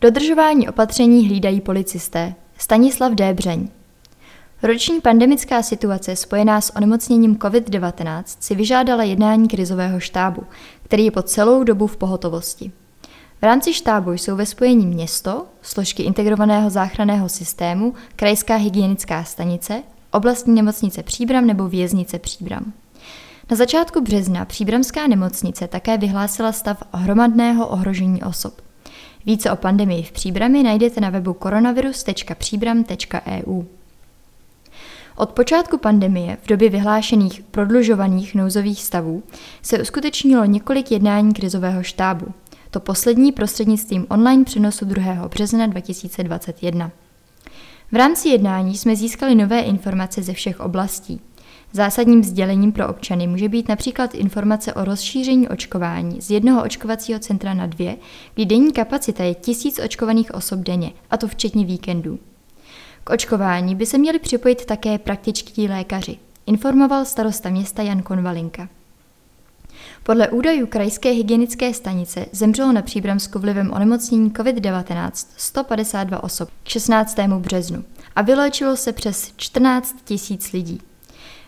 Dodržování opatření hlídají policisté. Stanislav Débřeň. Roční pandemická situace spojená s onemocněním COVID-19 si vyžádala jednání krizového štábu, který je po celou dobu v pohotovosti. V rámci štábu jsou ve spojení město, složky integrovaného záchranného systému, krajská hygienická stanice, oblastní nemocnice Příbram nebo věznice Příbram. Na začátku března Příbramská nemocnice také vyhlásila stav hromadného ohrožení osob. Více o pandemii v Příbrami najdete na webu koronavirus.příbram.eu. Od počátku pandemie v době vyhlášených prodlužovaných nouzových stavů se uskutečnilo několik jednání krizového štábu. To poslední prostřednictvím online přenosu 2. března 2021. V rámci jednání jsme získali nové informace ze všech oblastí. Zásadním sdělením pro občany může být například informace o rozšíření očkování z jednoho očkovacího centra na dvě, kdy denní kapacita je tisíc očkovaných osob denně, a to včetně víkendů. K očkování by se měli připojit také praktičtí lékaři, informoval starosta města Jan Konvalinka. Podle údajů Krajské hygienické stanice zemřelo na Příbramsku vlivem onemocnění COVID-19 152 osob k 16. březnu a vyléčilo se přes 14 tisíc lidí.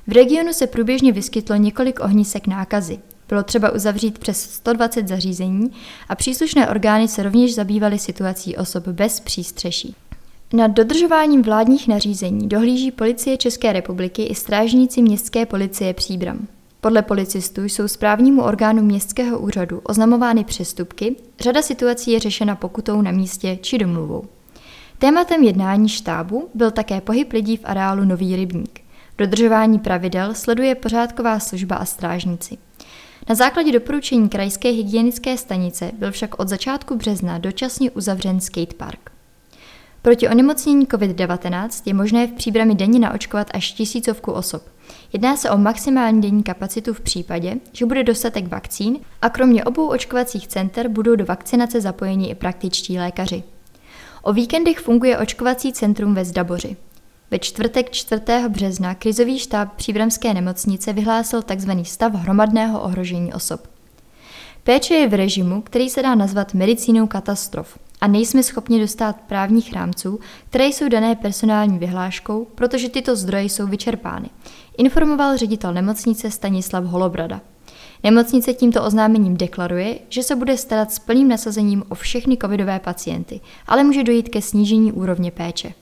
V regionu se průběžně vyskytlo několik ohnisek nákazy. Bylo třeba uzavřít přes 120 zařízení a příslušné orgány se rovněž zabývaly situací osob bez přístřeší. Nad dodržováním vládních nařízení dohlíží policie České republiky i strážníci městské policie Příbram. Podle policistů jsou správnímu orgánu městského úřadu oznamovány přestupky, řada situací je řešena pokutou na místě či domluvou. Tématem jednání štábu byl také pohyb lidí v areálu Nový rybník. Dodržování pravidel sleduje pořádková služba a strážníci. Na základě doporučení Krajské hygienické stanice byl však od začátku března dočasně uzavřen skatepark. Proti onemocnění COVID-19 je možné v příbrami denně naočkovat až tisícovku osob. Jedná se o maximální denní kapacitu v případě, že bude dostatek vakcín a kromě obou očkovacích center budou do vakcinace zapojeni i praktičtí lékaři. O víkendech funguje očkovací centrum ve Zdaboři. Ve čtvrtek 4. března krizový štáb Příbramské nemocnice vyhlásil tzv. stav hromadného ohrožení osob. Péče je v režimu, který se dá nazvat medicínou katastrof a nejsme schopni dostat právních rámců, které jsou dané personální vyhláškou, protože tyto zdroje jsou vyčerpány, informoval ředitel nemocnice Stanislav Holobrada. Nemocnice tímto oznámením deklaruje, že se bude starat s plným nasazením o všechny covidové pacienty, ale může dojít ke snížení úrovně péče.